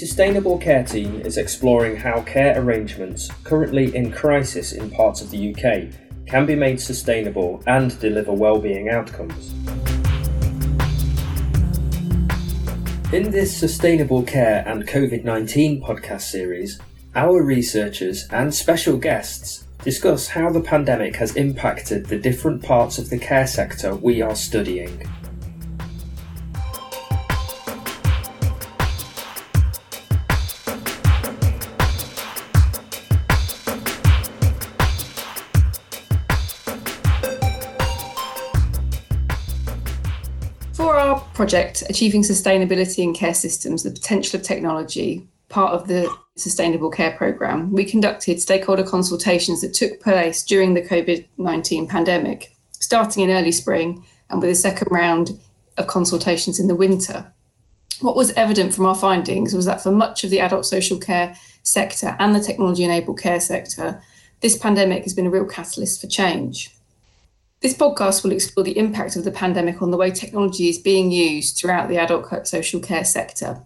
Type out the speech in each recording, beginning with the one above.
Sustainable Care team is exploring how care arrangements currently in crisis in parts of the UK can be made sustainable and deliver well-being outcomes. In this Sustainable Care and COVID-19 podcast series, our researchers and special guests discuss how the pandemic has impacted the different parts of the care sector we are studying. Project, Achieving Sustainability in Care Systems, the Potential of Technology, part of the Sustainable Care Programme, we conducted stakeholder consultations that took place during the COVID 19 pandemic, starting in early spring and with a second round of consultations in the winter. What was evident from our findings was that for much of the adult social care sector and the technology enabled care sector, this pandemic has been a real catalyst for change. This podcast will explore the impact of the pandemic on the way technology is being used throughout the adult social care sector.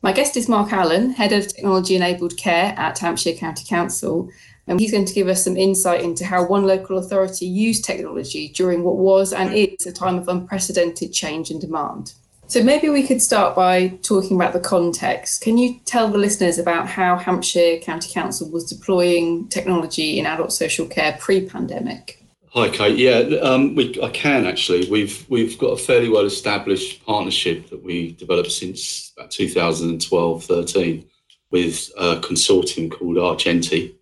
My guest is Mark Allen, Head of Technology Enabled Care at Hampshire County Council, and he's going to give us some insight into how one local authority used technology during what was and is a time of unprecedented change and demand. So maybe we could start by talking about the context. Can you tell the listeners about how Hampshire County Council was deploying technology in adult social care pre-pandemic? Hi, Kate. Yeah, um, we, I can actually. We've we've got a fairly well established partnership that we developed since about 2012 13 with a consortium called Argenti.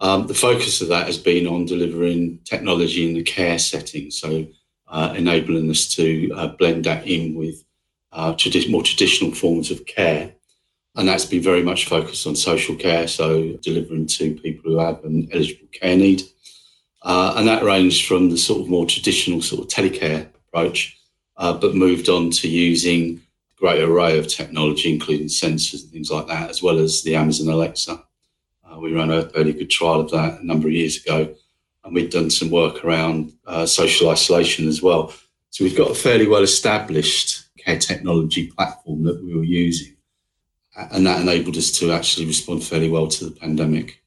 Um, the focus of that has been on delivering technology in the care setting, so uh, enabling us to uh, blend that in with uh, tradi- more traditional forms of care. And that's been very much focused on social care, so delivering to people who have an eligible care need uh, and that ranged from the sort of more traditional sort of telecare approach, uh, but moved on to using a great array of technology, including sensors and things like that, as well as the Amazon Alexa. Uh, we ran a fairly good trial of that a number of years ago, and we'd done some work around uh, social isolation as well. So we've got a fairly well established care technology platform that we were using, and that enabled us to actually respond fairly well to the pandemic.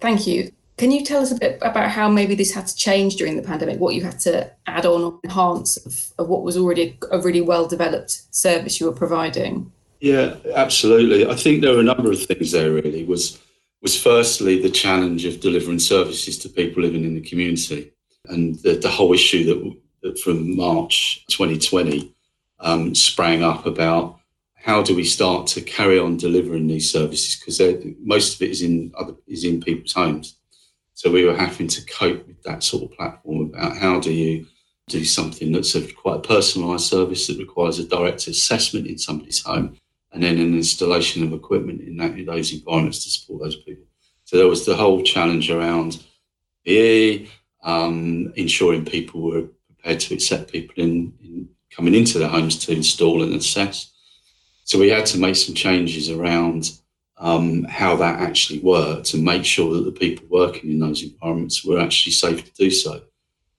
Thank you. Can you tell us a bit about how maybe this had to change during the pandemic, what you had to add on or enhance of, of what was already a really well developed service you were providing? Yeah, absolutely. I think there are a number of things there really was was firstly the challenge of delivering services to people living in the community and the, the whole issue that, that from March 2020 um, sprang up about how do we start to carry on delivering these services because most of it is in other, is in people's homes so we were having to cope with that sort of platform about how do you do something that's a quite a personalised service that requires a direct assessment in somebody's home and then an installation of equipment in, that, in those environments to support those people. So there was the whole challenge around PE, um, ensuring people were prepared to accept people in, in coming into their homes to install and assess. So we had to make some changes around um, how that actually worked and make sure that the people working in those environments were actually safe to do so.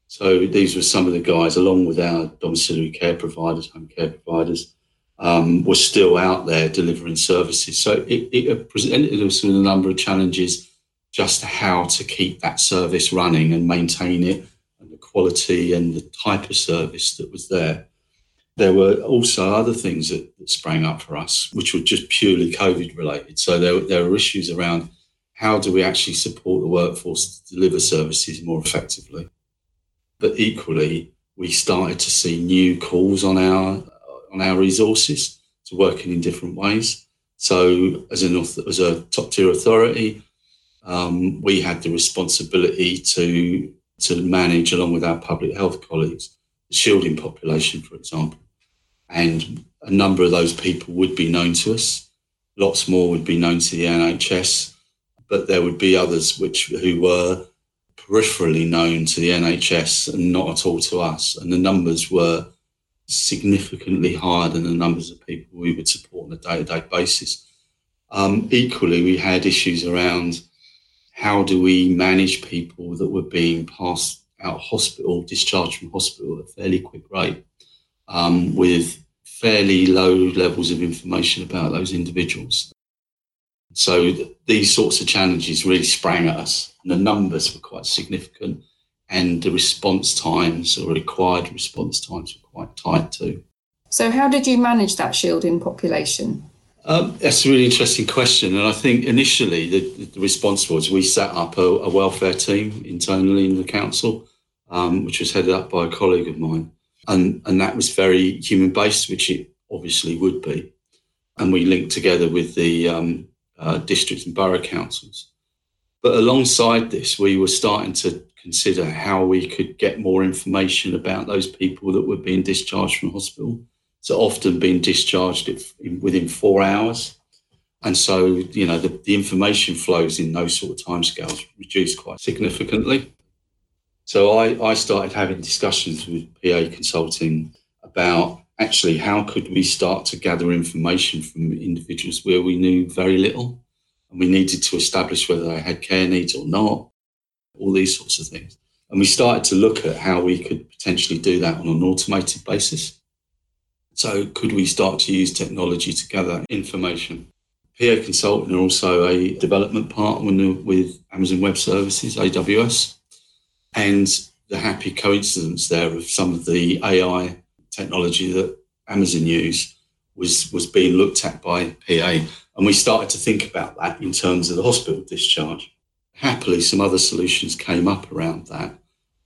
So these were some of the guys, along with our domiciliary care providers, home care providers, um, were still out there delivering services. So it, it presented us with a number of challenges just how to keep that service running and maintain it and the quality and the type of service that was there. There were also other things that, that sprang up for us, which were just purely COVID related. So there, there were issues around how do we actually support the workforce to deliver services more effectively. But equally, we started to see new calls on our on our resources to working in different ways. So, as an as a top tier authority, um, we had the responsibility to to manage, along with our public health colleagues, the shielding population, for example and a number of those people would be known to us. Lots more would be known to the NHS, but there would be others which who were peripherally known to the NHS and not at all to us. And the numbers were significantly higher than the numbers of people we would support on a day-to-day basis. Um, equally, we had issues around how do we manage people that were being passed out of hospital, discharged from hospital at a fairly quick rate um, with fairly low levels of information about those individuals. So these sorts of challenges really sprang at us, and the numbers were quite significant, and the response times or required response times were quite tight too. So, how did you manage that shielding population? Um, that's a really interesting question, and I think initially the, the response was we set up a, a, welfare team internally in the council, um, which was headed up by a colleague of mine, and and that was very human based, which it obviously would be, and we linked together with the um, uh, district and borough councils. But alongside this, we were starting to consider how we could get more information about those people that were being discharged from hospital so often being discharged within four hours. And so, you know, the, the information flows in those sort of timescales reduced quite significantly. So I, I started having discussions with PA Consulting about actually how could we start to gather information from individuals where we knew very little and we needed to establish whether they had care needs or not, all these sorts of things. And we started to look at how we could potentially do that on an automated basis. So, could we start to use technology to gather information? PA Consulting are also a development partner with Amazon Web Services, AWS. And the happy coincidence there of some of the AI technology that Amazon use was, was being looked at by PA. And we started to think about that in terms of the hospital discharge. Happily, some other solutions came up around that.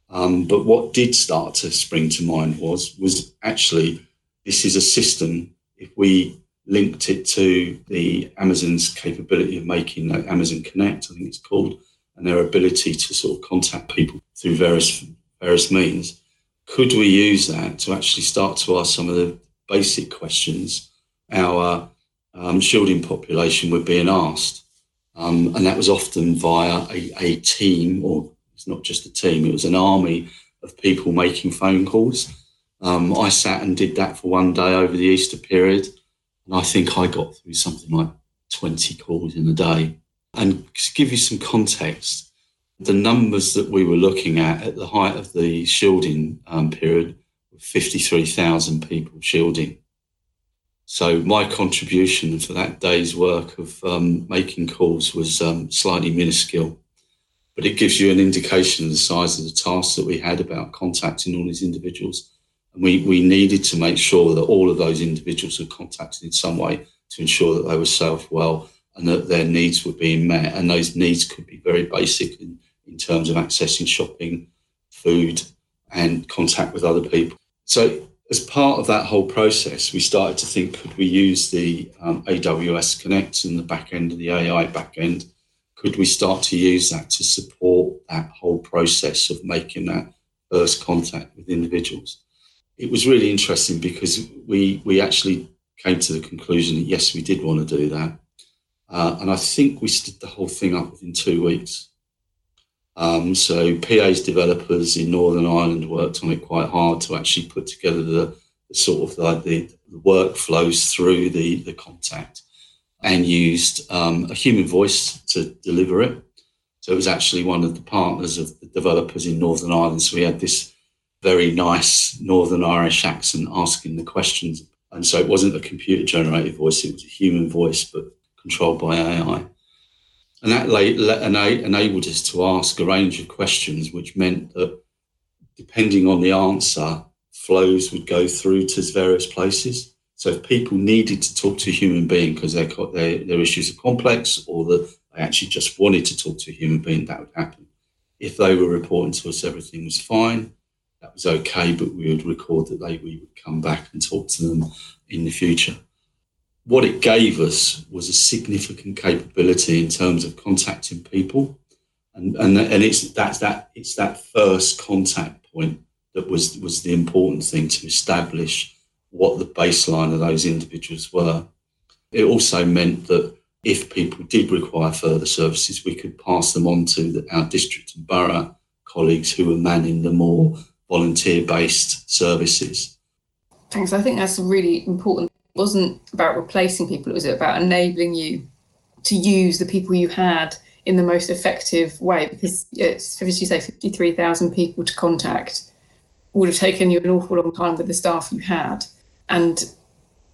Um, but what did start to spring to mind was, was actually this is a system. If we linked it to the Amazon's capability of making Amazon Connect, I think it's called, and their ability to sort of contact people through various various means, could we use that to actually start to ask some of the basic questions our um, shielding population were being asked? Um, and that was often via a, a team, or it's not just a team, it was an army of people making phone calls um, I sat and did that for one day over the Easter period. And I think I got through something like 20 calls in a day. And to give you some context, the numbers that we were looking at at the height of the shielding um, period were 53,000 people shielding. So my contribution for that day's work of um, making calls was um, slightly minuscule, but it gives you an indication of the size of the task that we had about contacting all these individuals And we, we needed to make sure that all of those individuals were contacted in some way to ensure that they were safe, well, and that their needs were being met. And those needs could be very basic in, in terms of accessing shopping, food, and contact with other people. So, as part of that whole process, we started to think could we use the um, AWS Connect and the back end of the AI back end? Could we start to use that to support that whole process of making that first contact with individuals? it was really interesting because we we actually came to the conclusion that yes, we did want to do that, uh, and I think we stood the whole thing up within two weeks. Um, so PA's developers in Northern Ireland worked on it quite hard to actually put together the, the sort of like the, the, workflows through the the contact, and used um, a human voice to deliver it. So it was actually one of the partners of the developers in Northern Ireland. So we had this very nice Northern Irish accent asking the questions. And so it wasn't a computer generated voice, it was a human voice, but controlled by AI. And that enabled us to ask a range of questions, which meant that depending on the answer, flows would go through to various places. So if people needed to talk to a human being because their, their, their issues are complex or that they actually just wanted to talk to a human being, that would happen. If they were reporting to us everything was fine, that was okay, but we would record that they we would come back and talk to them in the future. What it gave us was a significant capability in terms of contacting people, and and and it's that's that it's that first contact point that was was the important thing to establish what the baseline of those individuals were. It also meant that if people did require further services, we could pass them on to the, our district and borough colleagues who were manning the more volunteer based services. Thanks. I think that's really important. Wasn't about replacing people, it was about enabling you to use the people you had in the most effective way because it's, as you say, 53,000 people to contact would have taken you an awful long time with the staff you had. And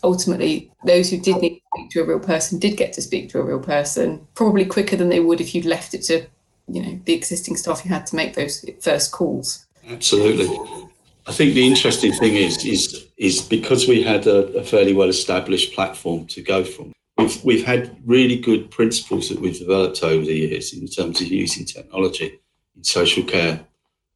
ultimately those who did need to speak to a real person did get to speak to a real person, probably quicker than they would if you'd left it to, you know, the existing staff who had to make those first calls. Absolutely. I think the interesting thing is is is because we had a, a fairly well established platform to go from. We've we've had really good principles that we've developed over the years in terms of using technology in social care,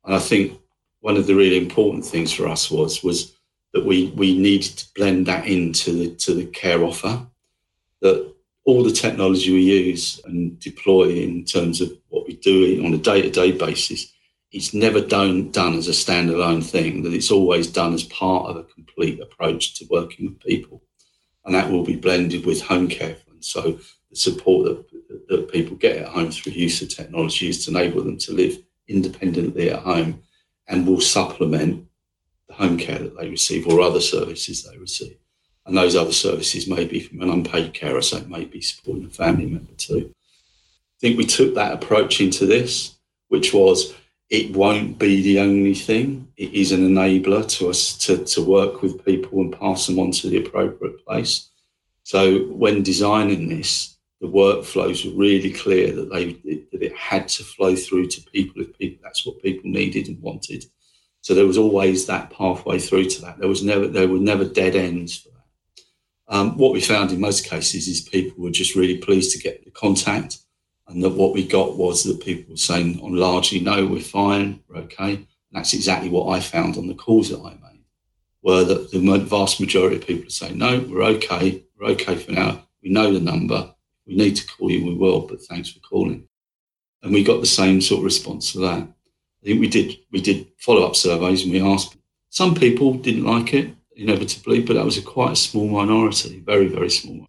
and I think one of the really important things for us was was that we we needed to blend that into the to the care offer. That all the technology we use and deploy in terms of what we do on a day to day basis, it's never done done as a standalone thing. That it's always done as part of a complete approach to working with people, and that will be blended with home care. And so the support that, that people get at home through use of technology is to enable them to live independently at home, and will supplement the home care that they receive or other services they receive. And those other services may be from an unpaid carer, so it may be supporting a family member too. I think we took that approach into this, which was it won't be the only thing. It is an enabler to us to, to work with people and pass them on to the appropriate place. So when designing this, the workflows were really clear that they that it had to flow through to people if people that's what people needed and wanted. So there was always that pathway through to that. There was never there were never dead ends for that. Um, what we found in most cases is people were just really pleased to get the contact, and that what we got was that people were saying on largely no, we're fine, we're okay. And that's exactly what I found on the calls that I made, were that the vast majority of people saying no, we're okay, we're okay for now. We know the number. We need to call you, we will, but thanks for calling. And we got the same sort of response to that. I think we did we did follow up surveys and we asked. Some people didn't like it inevitably, but that was a quite a small minority, very very small.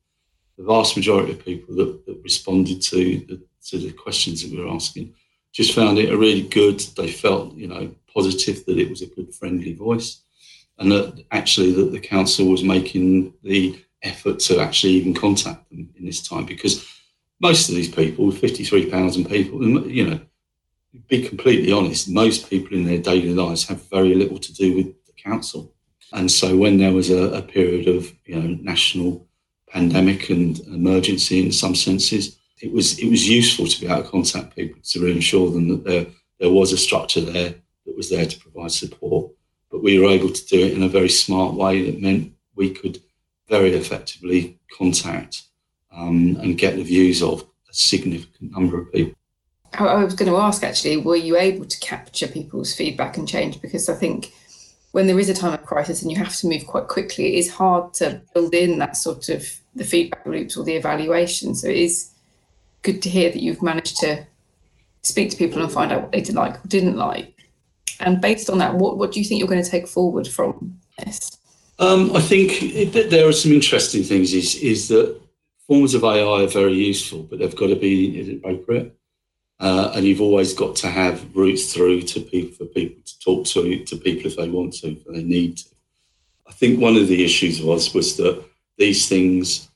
The vast majority of people that, that responded to the, to the questions that we were asking just found it a really good. They felt you know positive that it was a good friendly voice, and that actually that the council was making the effort to actually even contact them in this time because most of these people, 53,000 people, you know, be completely honest, most people in their daily lives have very little to do with the council. And so when there was a, a period of you know national pandemic and emergency in some senses, it was it was useful to be able to contact people to reassure them that there there was a structure there that was there to provide support. But we were able to do it in a very smart way that meant we could very effectively contact um, and get the views of a significant number of people. I was going to ask actually, were you able to capture people's feedback and change? Because I think when there is a time of crisis and you have to move quite quickly, it is hard to build in that sort of the feedback loops or the evaluation. So it is good to hear that you've managed to speak to people and find out what they did like or didn't like. And based on that, what, what do you think you're going to take forward from this? Um, I think that there are some interesting things. Is is that forms of AI are very useful, but they've got to be appropriate. Uh, and you've always got to have routes through to people for people to talk to to people if they want to, if they need to. I think one of the issues was was that these things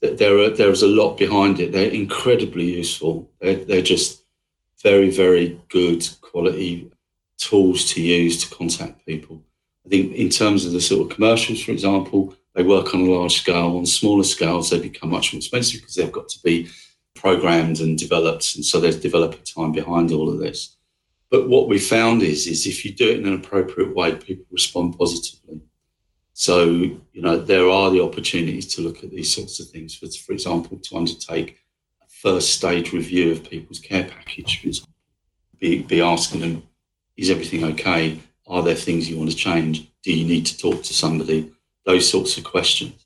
there are there is a lot behind it. They're incredibly useful. They're, they're just very very good quality tools to use to contact people. I think in terms of the sort of commercials, for example, they work on a large scale. On smaller scales, they become much more expensive because they've got to be programmed and developed, and so there's developer time behind all of this. But what we found is, is if you do it in an appropriate way, people respond positively. So, you know, there are the opportunities to look at these sorts of things. For, for example, to undertake a first stage review of people's care package, for example, be, be asking them, is everything okay? Are there things you want to change? Do you need to talk to somebody? Those sorts of questions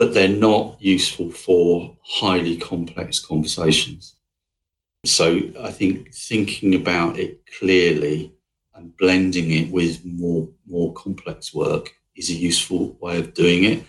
but they're not useful for highly complex conversations. So I think thinking about it clearly and blending it with more more complex work is a useful way of doing it.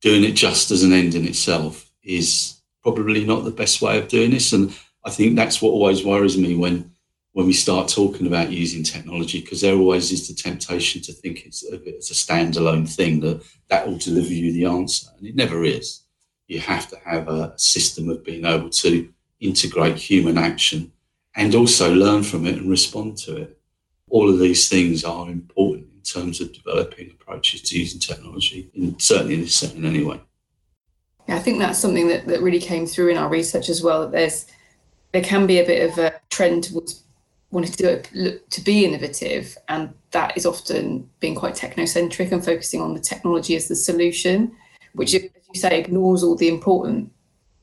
Doing it just as an end in itself is probably not the best way of doing this. And I think that's what always worries me when when we start talking about using technology, because there always is the temptation to think it's a, it's a standalone thing that that will deliver you the answer, and it never is. You have to have a system of being able to integrate human action and also learn from it and respond to it. All of these things are important in terms of developing approaches to using technology, in, certainly in this setting anyway. Yeah, I think that's something that, that really came through in our research as well. That there's there can be a bit of a trend towards wanting to look to be innovative, and that is often being quite technocentric and focusing on the technology as the solution, which, as you say, ignores all the important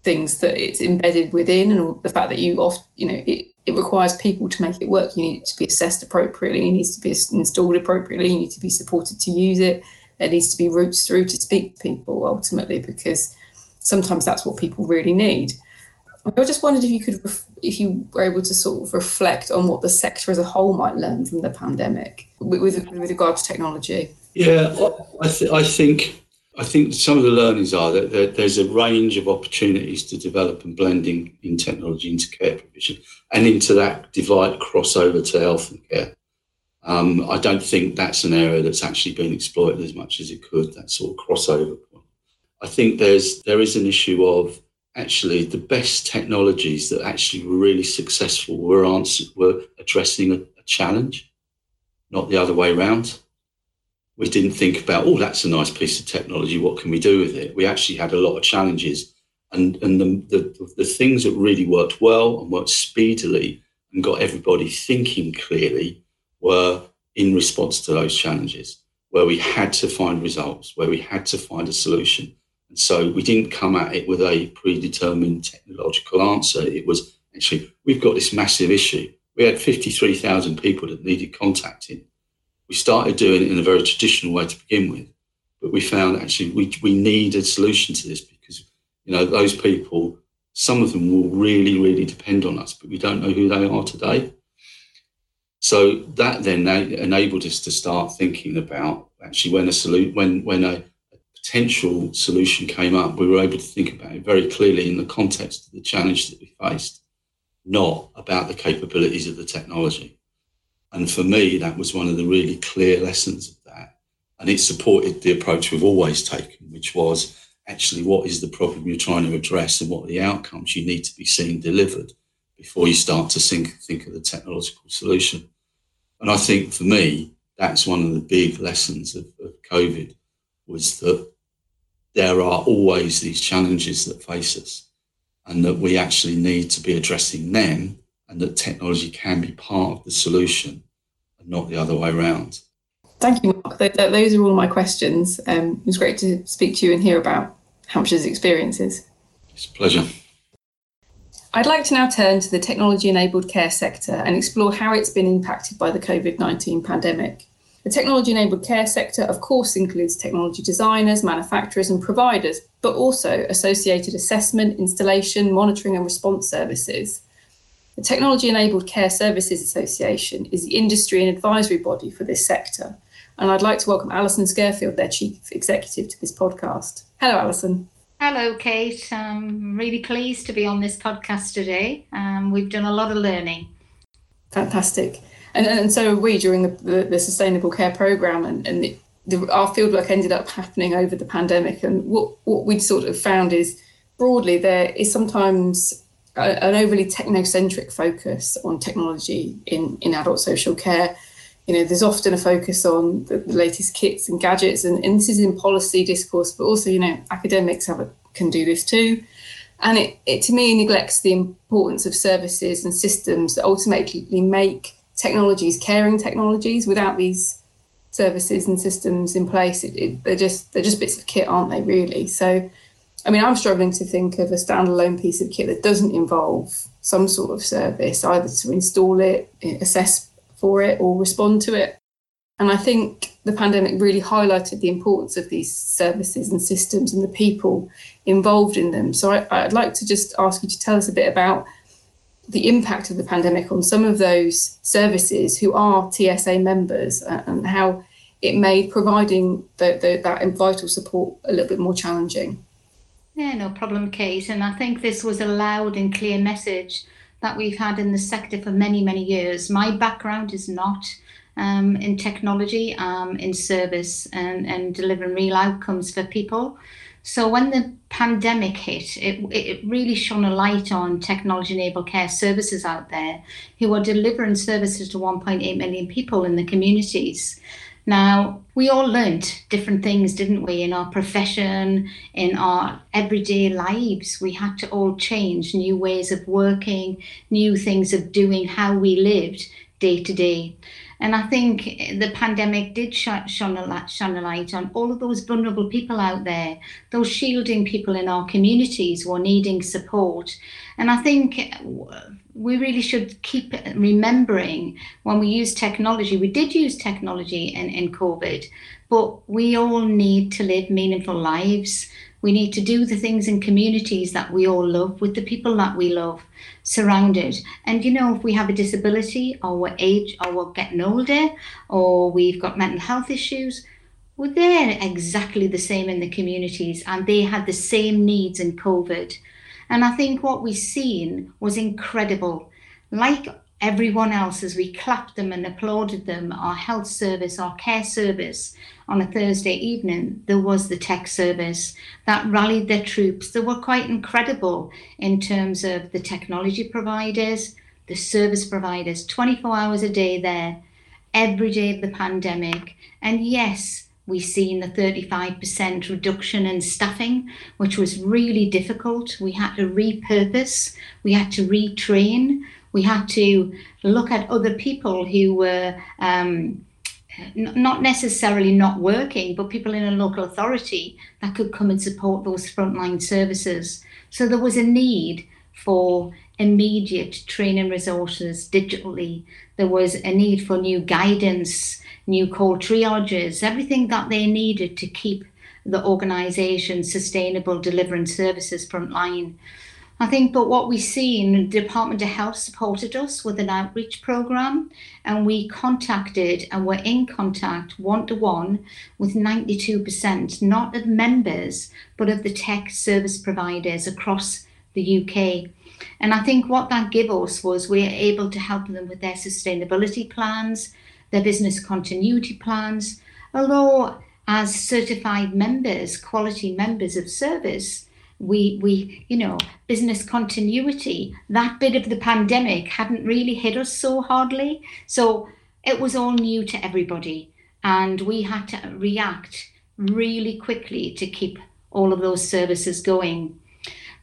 things that it's embedded within, and the fact that you often, you know, it, it requires people to make it work. You need it to be assessed appropriately. It needs to be installed appropriately. You need to be supported to use it. There needs to be routes through to speak to people ultimately, because sometimes that's what people really need. I just wondered if you could, if you were able to sort of reflect on what the sector as a whole might learn from the pandemic with, with, regard to technology. Yeah, I, th- I think I think some of the learnings are that there, there's a range of opportunities to develop and blending in technology into care provision and into that divide crossover to health and care. Um, I don't think that's an area that's actually been exploited as much as it could. That sort of crossover point. I think there's there is an issue of actually the best technologies that actually were really successful were answer, were addressing a, a challenge, not the other way around. We didn't think about, oh, that's a nice piece of technology. What can we do with it? We actually had a lot of challenges, and and the the, the things that really worked well and worked speedily and got everybody thinking clearly were in response to those challenges, where we had to find results, where we had to find a solution and so we didn't come at it with a predetermined technological answer. It was actually, we've got this massive issue. We had 53,000 people that needed contacting. We started doing it in a very traditional way to begin with, but we found actually we, we need a solution to this because, you know, those people, some of them will really, really depend on us, but we don't know who they are today. So that then enabled us to start thinking about actually when a solution, when, when a, potential solution came up, we were able to think about it very clearly in the context of the challenge that we faced, not about the capabilities of the technology. And for me, that was one of the really clear lessons of that. And it supported the approach we've always taken, which was actually what is the problem you're trying to address and what are the outcomes you need to be seen delivered before you start to think, think of the technological solution. And I think for me, that's one of the big lessons of, of COVID was that there are always these challenges that face us and that we actually need to be addressing them and that technology can be part of the solution and not the other way around. Thank you, Mark. Those are all my questions. Um, it was great to speak to you and hear about Hampshire's experiences. It's a pleasure. I'd like to now turn to the technology enabled care sector and explore how it's been impacted by the COVID 19 pandemic. The technology enabled care sector, of course, includes technology designers, manufacturers, and providers, but also associated assessment, installation, monitoring, and response services. The Technology Enabled Care Services Association is the industry and advisory body for this sector. And I'd like to welcome Alyson Scurfield, their Chief Executive, to this podcast. Hello, Alyson. Hello, Kate. I'm really pleased to be on this podcast today. Um, we've done a lot of learning. Fantastic and, and so we during the, the, the sustainable care program and, and the, the, our fieldwork ended up happening over the pandemic and what, what we sort of found is broadly there is sometimes an overly technocentric focus on technology in, in adult social care you know there's often a focus on the, the latest kits and gadgets and, and, this is in policy discourse but also you know academics have a, can do this too and it, it to me neglects the importance of services and systems that ultimately make technologies, caring technologies, without these services and systems in place, it, it, they're just they're just bits of kit, aren't they? Really. So, I mean, I'm struggling to think of a standalone piece of kit that doesn't involve some sort of service, either to install it, assess for it, or respond to it. And I think the pandemic really highlighted the importance of these services and systems and the people involved in them. So I, I'd like to just ask you to tell us a bit about the impact of the pandemic on some of those services who are TSA members uh, and how it made providing the, the, that vital support a little bit more challenging. Yeah, no problem, Kate. And I think this was a loud and clear message that we've had in the sector for many, many years. My background is not um, in technology, um, in service and, and delivering real outcomes for people. So when the pandemic hit, it, it really shone a light on technology enabled care services out there who are delivering services to 1.8 million people in the communities. Now, we all learnt different things, didn't we, in our profession, in our everyday lives. We had to all change new ways of working, new things of doing, how we lived day to day. And I think the pandemic did shine, a light, a light on all of those vulnerable people out there, those shielding people in our communities who are needing support. And I think we really should keep remembering when we use technology, we did use technology in, in COVID, but we all need to live meaningful lives. We need to do the things in communities that we all love with the people that we love surrounded. And you know, if we have a disability or we're age or we're getting older or we've got mental health issues, well, they're exactly the same in the communities and they had the same needs in COVID. And I think what we've seen was incredible. Like everyone else as we clapped them and applauded them, our health service, our care service on a Thursday evening, there was the tech service that rallied their troops. They were quite incredible in terms of the technology providers, the service providers, 24 hours a day there, every day of the pandemic. And yes, we've seen the 35% reduction in staffing, which was really difficult. We had to repurpose, we had to retrain, we had to look at other people who were um, not necessarily not working, but people in a local authority that could come and support those frontline services. So there was a need for immediate training resources digitally. There was a need for new guidance, new call triages, everything that they needed to keep the organisation sustainable, delivering services frontline. I think, but what we see in the Department of Health supported us with an outreach program, and we contacted and were in contact one to one with 92%, not of members, but of the tech service providers across the UK. And I think what that gave us was we are able to help them with their sustainability plans, their business continuity plans, although as certified members, quality members of service, we we you know business continuity. That bit of the pandemic hadn't really hit us so hardly. So it was all new to everybody. And we had to react really quickly to keep all of those services going.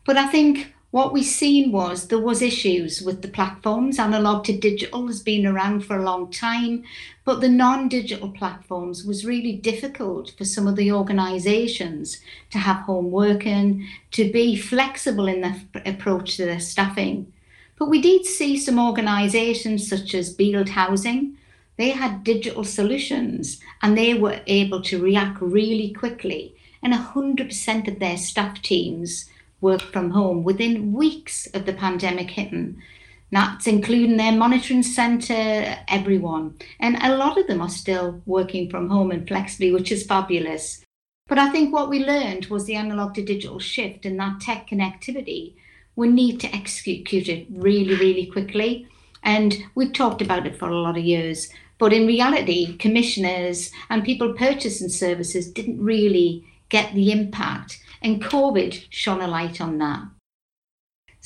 But i think what we seen was there was issues with the platforms. Analog to digital has been around for a long time but the non-digital platforms was really difficult for some of the organizations to have home working to be flexible in their approach to their staffing. But we did see some organizations such as Bield Housing. They had digital solutions and they were able to react really quickly and 100% of their staff teams work from home within weeks of the pandemic hitting. That's including their monitoring centre, everyone. And a lot of them are still working from home and flexibly, which is fabulous. But I think what we learned was the analog to digital shift and that tech connectivity. We need to execute it really, really quickly. And we've talked about it for a lot of years. But in reality, commissioners and people purchasing services didn't really get the impact and COVID shone a light on that.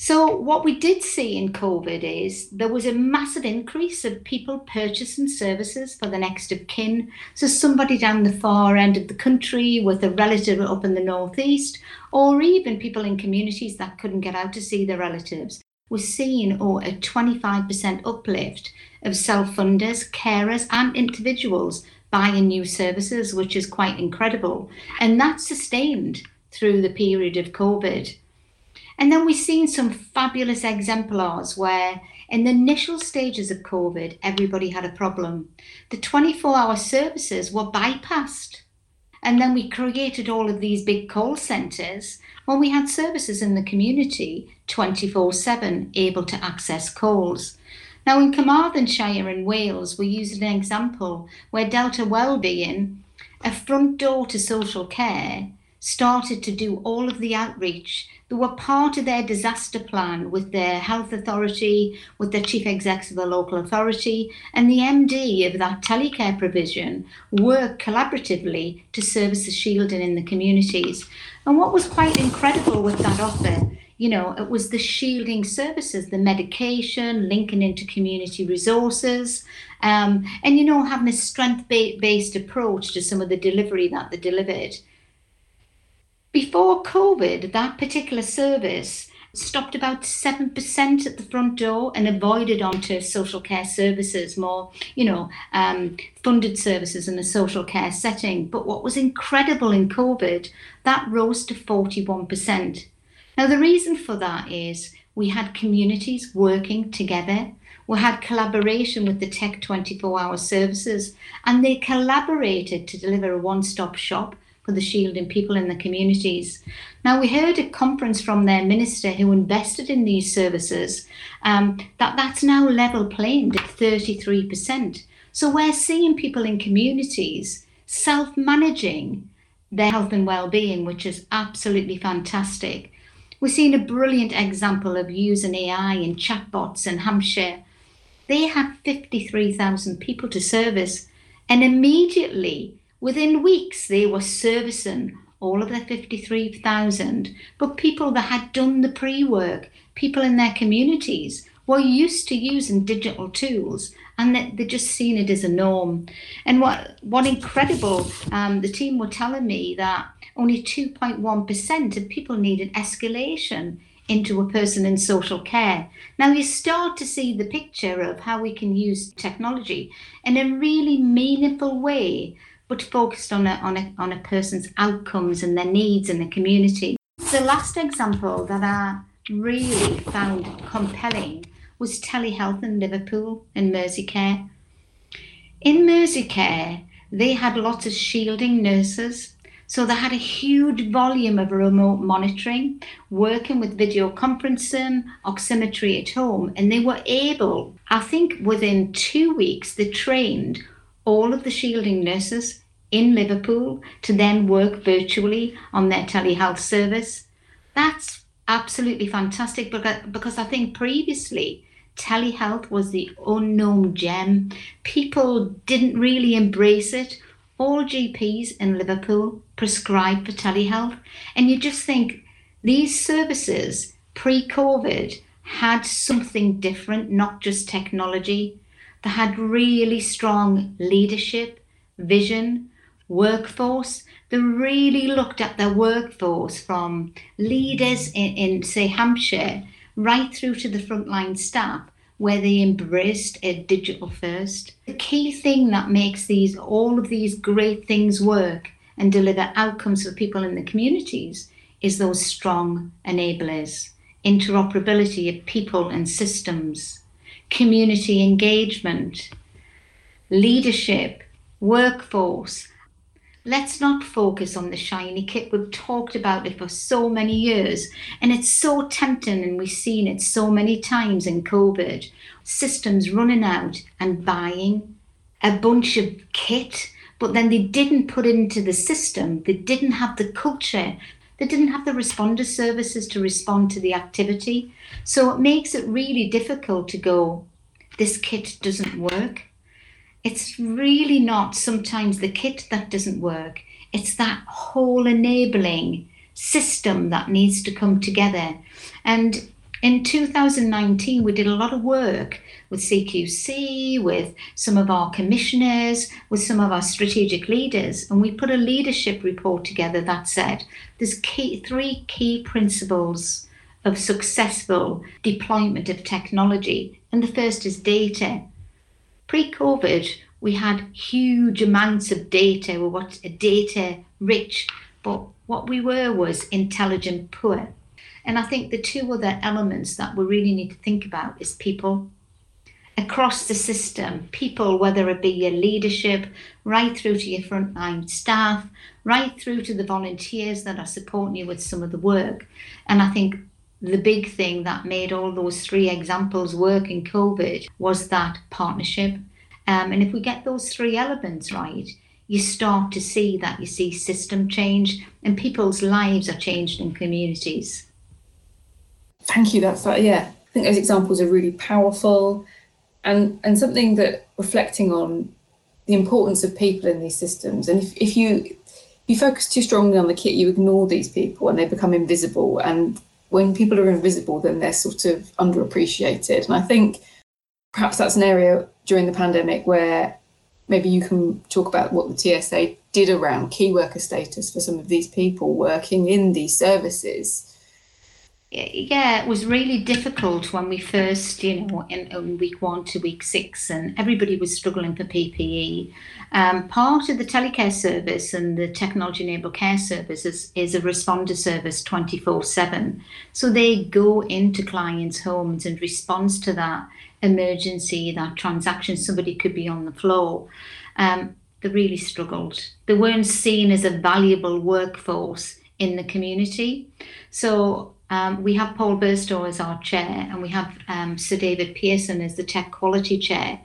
So, what we did see in COVID is there was a massive increase of people purchasing services for the next of kin. So, somebody down the far end of the country with a relative up in the northeast, or even people in communities that couldn't get out to see their relatives, were seeing oh, a 25% uplift of self funders, carers, and individuals buying new services, which is quite incredible. And that sustained through the period of COVID. And then we've seen some fabulous exemplars where, in the initial stages of COVID, everybody had a problem. The 24 hour services were bypassed. And then we created all of these big call centres when we had services in the community 24 7 able to access calls. Now, in Carmarthenshire in Wales, we used an example where Delta Wellbeing, a front door to social care, started to do all of the outreach. They were part of their disaster plan with their health authority, with their chief executive of the local authority, and the MD of that telecare provision worked collaboratively to service the shielding in the communities. And what was quite incredible with that offer you know, it was the shielding services, the medication, linking into community resources, um, and, you know, having a strength based approach to some of the delivery that they delivered. Before COVID, that particular service stopped about 7% at the front door and avoided onto social care services, more, you know, um, funded services in a social care setting. But what was incredible in COVID, that rose to 41%. Now, the reason for that is we had communities working together. We had collaboration with the Tech 24 hour services, and they collaborated to deliver a one stop shop for the shielding people in the communities. Now, we heard a conference from their minister who invested in these services um, that that's now level playing at 33%. So we're seeing people in communities self managing their health and well-being, which is absolutely fantastic. We're seeing a brilliant example of using AI and chatbots in Hampshire. They had 53,000 people to service, and immediately, within weeks, they were servicing all of their 53,000, but people that had done the pre work, people in their communities, were used to using digital tools and they, they're just seen it as a norm. And what, what incredible, um, the team were telling me that only 2.1% of people needed escalation into a person in social care. Now you start to see the picture of how we can use technology in a really meaningful way but focused on a, on a, on a person's outcomes and their needs in the community. The last example that I really found compelling was telehealth in Liverpool and Merseycare. In Merseycare, they had lots of shielding nurses. So they had a huge volume of remote monitoring, working with video conferencing, oximetry at home, and they were able, I think within two weeks, they trained all of the shielding nurses in Liverpool to then work virtually on their telehealth service. That's absolutely fantastic because, I think previously telehealth was the unknown gem. People didn't really embrace it. All GPs in Liverpool prescribe for telehealth. And you just think these services pre COVID had something different, not just technology. They had really strong leadership, vision, workforce. They really looked at their workforce from leaders in, in say, Hampshire right through to the frontline staff where they embraced a digital first. The key thing that makes these all of these great things work and deliver outcomes for people in the communities is those strong enablers, interoperability of people and systems, community engagement, leadership, workforce, Let's not focus on the shiny kit. We've talked about it for so many years, and it's so tempting, and we've seen it so many times in COVID. Systems running out and buying a bunch of kit, but then they didn't put it into the system, they didn't have the culture, they didn't have the responder services to respond to the activity. So it makes it really difficult to go, this kit doesn't work it's really not sometimes the kit that doesn't work, it's that whole enabling system that needs to come together. And in 2019, we did a lot of work with CQC, with some of our commissioners, with some of our strategic leaders, and we put a leadership report together that said there's key, three key principles of successful deployment of technology. And the first is data. Pre COVID, we had huge amounts of data, we were data rich, but what we were was intelligent poor. And I think the two other elements that we really need to think about is people across the system, people, whether it be your leadership, right through to your frontline staff, right through to the volunteers that are supporting you with some of the work. And I think the big thing that made all those three examples work in COVID was that partnership. Um, and if we get those three elements right, you start to see that you see system change and people's lives are changed in communities. Thank you. That's that. Yeah, I think those examples are really powerful, and and something that reflecting on the importance of people in these systems. And if, if you if you focus too strongly on the kit, you ignore these people and they become invisible. And when people are invisible, then they're sort of underappreciated. And I think perhaps that's an area during the pandemic where maybe you can talk about what the TSA did around key worker status for some of these people working in these services yeah, it was really difficult when we first, you know, in, in, week one to week six, and everybody was struggling for PPE. Um, part of the telecare service and the technology enabled care service is, is a responder service 24 7. So they go into clients' homes and responds to that emergency, that transaction, somebody could be on the floor. Um, they really struggled. They weren't seen as a valuable workforce in the community. So um, we have Paul Burstow as our chair, and we have um, Sir David Pearson as the tech quality chair.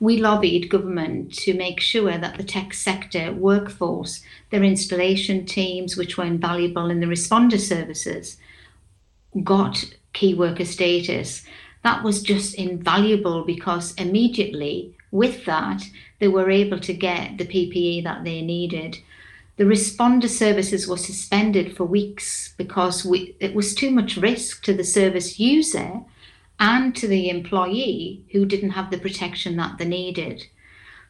We lobbied government to make sure that the tech sector workforce, their installation teams, which were invaluable in the responder services, got key worker status. That was just invaluable because immediately with that, they were able to get the PPE that they needed the responder services were suspended for weeks because we, it was too much risk to the service user and to the employee who didn't have the protection that they needed.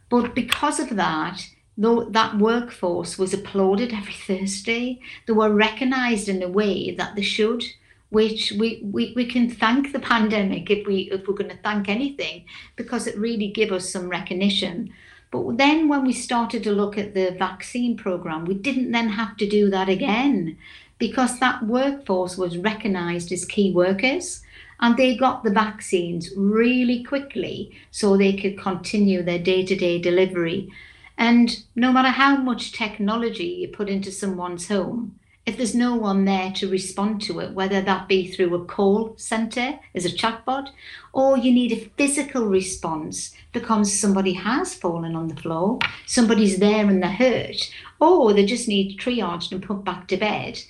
But because of that, though that workforce was applauded every Thursday, they were recognised in a way that they should, which we, we, we can thank the pandemic if we if we're going to thank anything, because it really gave us some recognition but then when we started to look at the vaccine program, we didn't then have to do that again because that workforce was recognized as key workers and they got the vaccines really quickly so they could continue their day to day delivery. And no matter how much technology you put into someone's home, if there's no one there to respond to it, whether that be through a call center as a chatbot, or you need a physical response because somebody has fallen on the floor, somebody's there and they're hurt, or they just need triaged and put back to bed.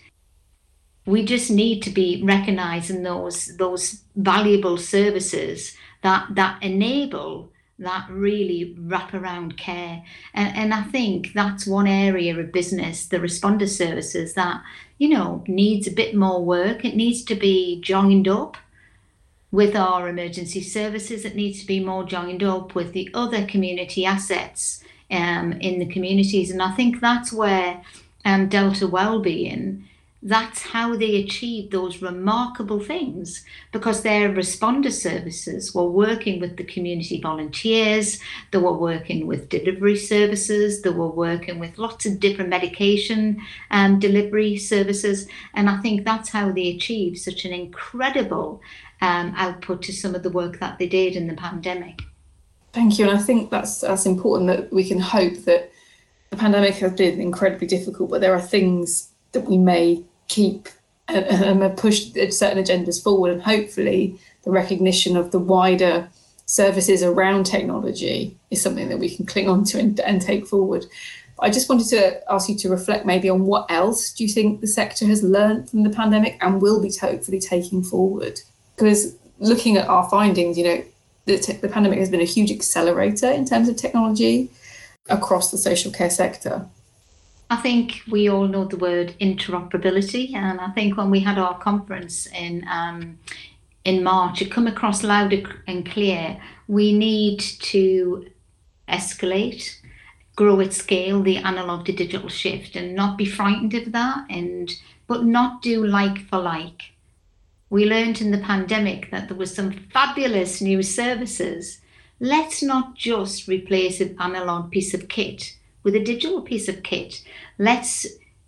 We just need to be recognizing those those valuable services that that enable that really wraparound care. And, and I think that's one area of business, the responder services, that, you know, needs a bit more work. It needs to be joined up with our emergency services. It needs to be more joined up with the other community assets um, in the communities. And I think that's where um, Delta Wellbeing that's how they achieved those remarkable things because their responder services were working with the community volunteers, they were working with delivery services, they were working with lots of different medication um, delivery services. And I think that's how they achieved such an incredible um, output to some of the work that they did in the pandemic. Thank you. And I think that's, that's important that we can hope that the pandemic has been incredibly difficult, but there are things that we may keep uh, um, and, and push uh, certain agendas forward, and hopefully the recognition of the wider services around technology is something that we can cling on to and, and take forward. I just wanted to ask you to reflect maybe on what else do you think the sector has learned from the pandemic and will be hopefully taking forward? Because looking at our findings, you know, the, te- the pandemic has been a huge accelerator in terms of technology across the social care sector. I think we all know the word interoperability, and I think when we had our conference in um, in March, it come across loud and clear. We need to escalate, grow at scale the analog to digital shift, and not be frightened of that, and but not do like for like. We learned in the pandemic that there was some fabulous new services. Let's not just replace an analog piece of kit with a digital piece of kit. Let's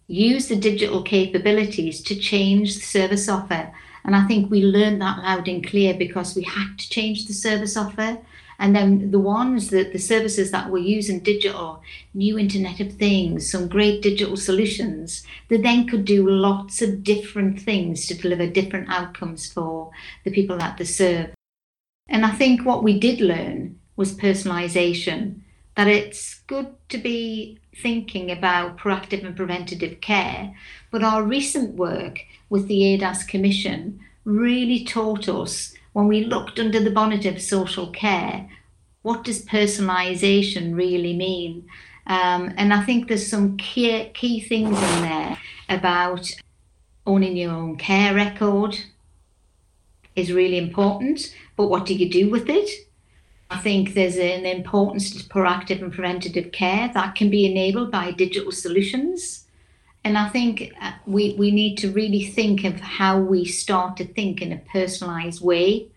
use the digital capabilities to change the service offer. And I think we learned that loud and clear because we had to change the service offer. And then the ones that the services that were using digital, new Internet of Things, some great digital solutions, that then could do lots of different things to deliver different outcomes for the people that they serve. And I think what we did learn was personalization that it's good to be thinking about proactive and preventative care, but our recent work with the ADASS Commission really taught us when we looked under the bonnet of social care, what does personalisation really mean? Um, and I think there's some key, key things in there about owning your own care record is really important, but what do you do with it? I think there's an importance to proactive and preventative care that can be enabled by digital solutions. And I think uh, we, we need to really think of how we start to think in a personalized way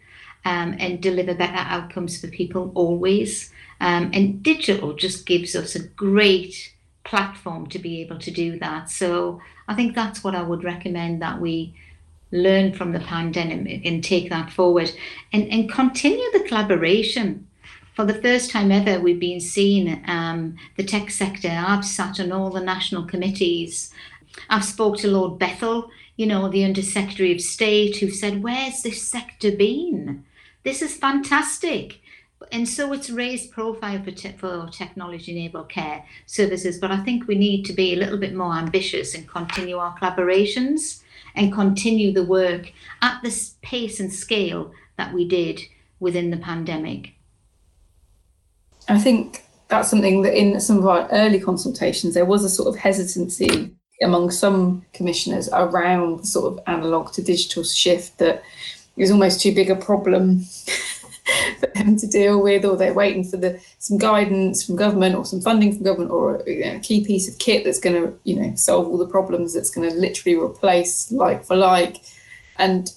um, and deliver better outcomes for people always. Um, and digital just gives us a great platform to be able to do that. So I think that's what I would recommend that we learn from the pandemic and take that forward and, and continue the collaboration. For the first time ever, we've been seeing um, the tech sector. I've sat on all the national committees. I've spoke to Lord Bethell, you know, the Under Secretary of State, who said, "Where's this sector been? This is fantastic." And so it's raised profile for, te- for technology-enabled care services. But I think we need to be a little bit more ambitious and continue our collaborations and continue the work at the pace and scale that we did within the pandemic. I think that's something that in some of our early consultations, there was a sort of hesitancy among some commissioners around the sort of analog to digital shift that it was almost too big a problem for them to deal with, or they're waiting for the some guidance from government or some funding from government or you know, a key piece of kit that's going to you know solve all the problems that's going to literally replace like for like, and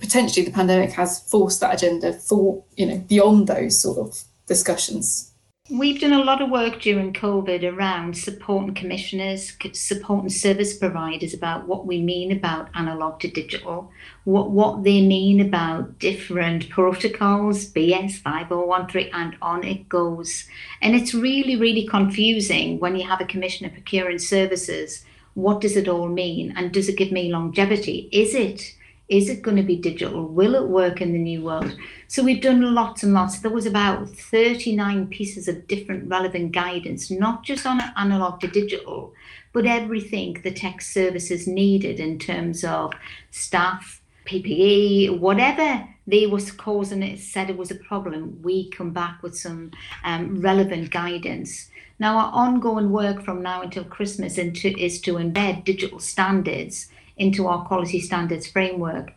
potentially the pandemic has forced that agenda for you know beyond those sort of discussions. We've done a lot of work during COVID around supporting commissioners, supporting service providers about what we mean about analog to digital, what, what they mean about different protocols, BS 5013, and on it goes. And it's really, really confusing when you have a commissioner procuring services. What does it all mean? And does it give me longevity? Is it? Is it going to be digital? Will it work in the new world? So we've done lots and lots. There was about 39 pieces of different relevant guidance, not just on analog to digital, but everything the tech services needed in terms of staff, PPE, whatever they was causing it, said it was a problem, we come back with some um, relevant guidance. Now, our ongoing work from now until Christmas is to embed digital standards into our quality standards framework,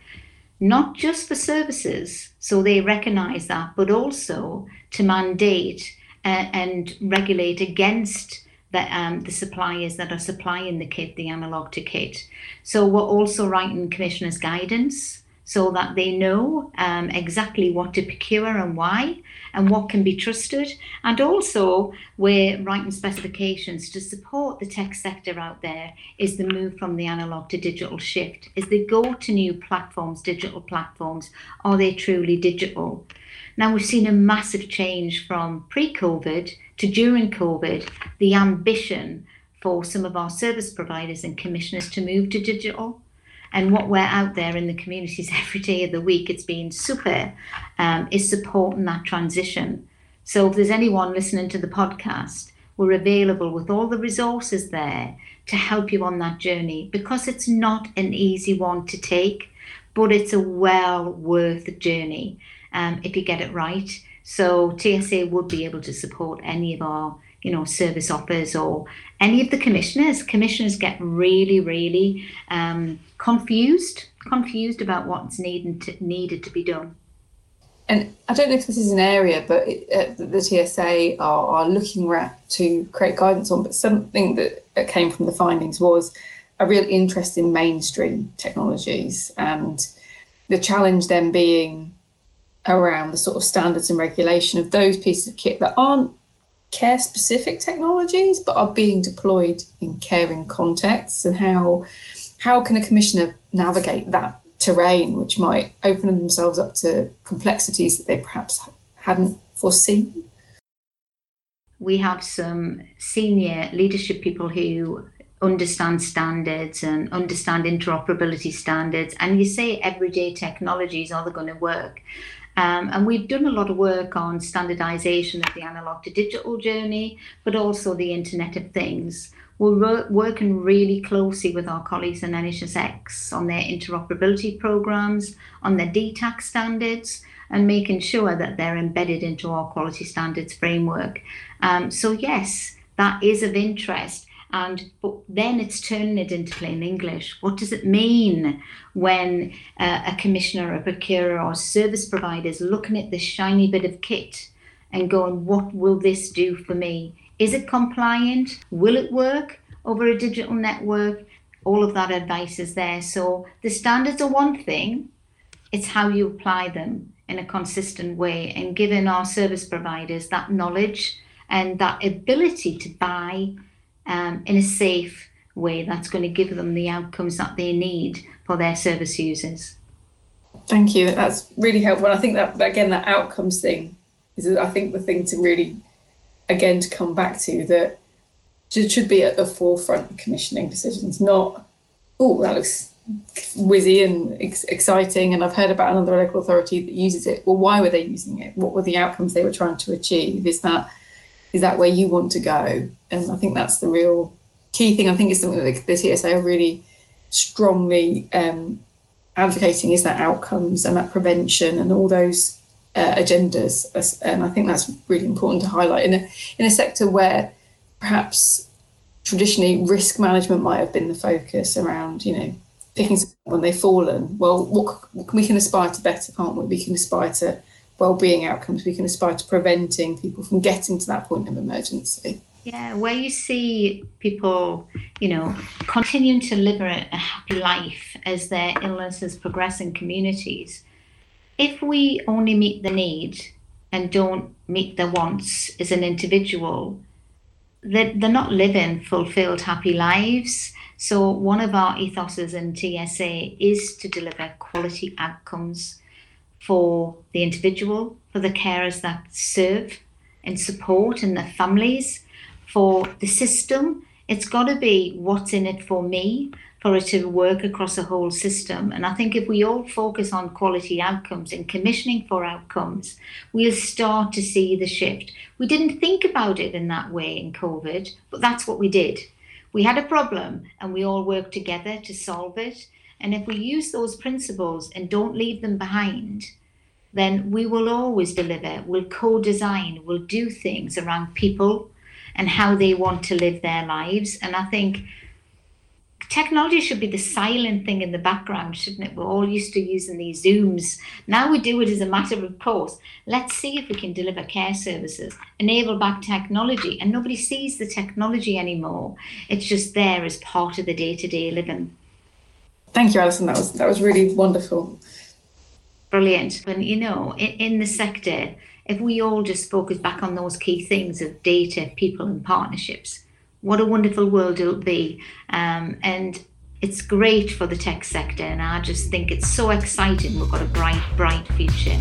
not just for services, so they recognize that, but also to mandate uh, and regulate against the, um, the suppliers that are supplying the kit, the analog to kit. So we're also writing commissioners' guidance so that they know um, exactly what to procure and why and what can be trusted. And also, we're writing specifications to support the tech sector out there is the move from the analog to digital shift. Is they go to new platforms, digital platforms, are they truly digital? Now, we've seen a massive change from pre COVID to during COVID, the ambition for some of our service providers and commissioners to move to digital and what we're out there in the communities every day of the week, it's been super, um, is supporting that transition. So if there's anyone listening to the podcast, we're available with all the resources there to help you on that journey because it's not an easy one to take, but it's a well worth journey um, if you get it right. So TSA would be able to support any of our you know service offers or any of the commissioners commissioners get really really um, confused confused about what's needed to, needed to be done and I don't know if this is an area, but it, uh, the TSA are, are, looking at to create guidance on. But something that came from the findings was a real interest in mainstream technologies, and the challenge then being around the sort of standards and regulation of those pieces of kit that aren't care specific technologies but are being deployed in caring contexts and how how can a commissioner navigate that terrain which might open themselves up to complexities that they perhaps hadn't foreseen? We have some senior leadership people who understand standards and understand interoperability standards and you say everyday technologies are they going to work um, and we've done a lot of work on standardization of the analog to digital journey, but also the Internet of Things. We're working really closely with our colleagues in NHSX on their interoperability programs, on their DTAC standards, and making sure that they're embedded into our quality standards framework. Um, so, yes, that is of interest. And but then it's turning it into plain English. What does it mean when uh, a commissioner, a procurer, or service provider is looking at this shiny bit of kit and going, "What will this do for me? Is it compliant? Will it work over a digital network?" All of that advice is there. So the standards are one thing; it's how you apply them in a consistent way, and giving our service providers that knowledge and that ability to buy um, in a safe way that's going to give them the outcomes that they need for their service users. Thank you. That's really helpful. I think that again, that outcomes thing is, I think, the thing to really, again, to come back to that should be at the forefront of commissioning decisions. Not, oh, that looks whizzy and ex- exciting, and I've heard about another local authority that uses it. Well, why were they using it? What were the outcomes they were trying to achieve? Is that is that where you want to go? And I think that's the real key thing. I think it's something that the TSA are really strongly um, advocating is that outcomes and that prevention and all those uh, agendas. And I think that's really important to highlight in a in a sector where perhaps traditionally risk management might have been the focus around you know picking when they've fallen. Well, what we can aspire to better, can't we? We can aspire to well-being outcomes we can aspire to preventing people from getting to that point of emergency. Yeah where you see people you know continuing to live a happy life as their illnesses progress in communities if we only meet the need and don't meet the wants as an individual they're, they're not living fulfilled happy lives. So one of our ethoses in tsa is to deliver quality outcomes for the individual, for the carers that serve and support and their families, for the system. It's got to be what's in it for me for it to work across the whole system. And I think if we all focus on quality outcomes and commissioning for outcomes, we'll start to see the shift. We didn't think about it in that way in COVID, but that's what we did. We had a problem and we all worked together to solve it. And if we use those principles and don't leave them behind, then we will always deliver, we'll co design, we'll do things around people and how they want to live their lives. And I think technology should be the silent thing in the background, shouldn't it? We're all used to using these Zooms. Now we do it as a matter of course. Let's see if we can deliver care services, enable back technology, and nobody sees the technology anymore. It's just there as part of the day to day living. Thank you, Alyson. That was that was really wonderful. Brilliant. And you know, in, in the sector, if we all just focus back on those key things of data, people, and partnerships, what a wonderful world it'll be. Um, and it's great for the tech sector. And I just think it's so exciting. We've got a bright, bright future.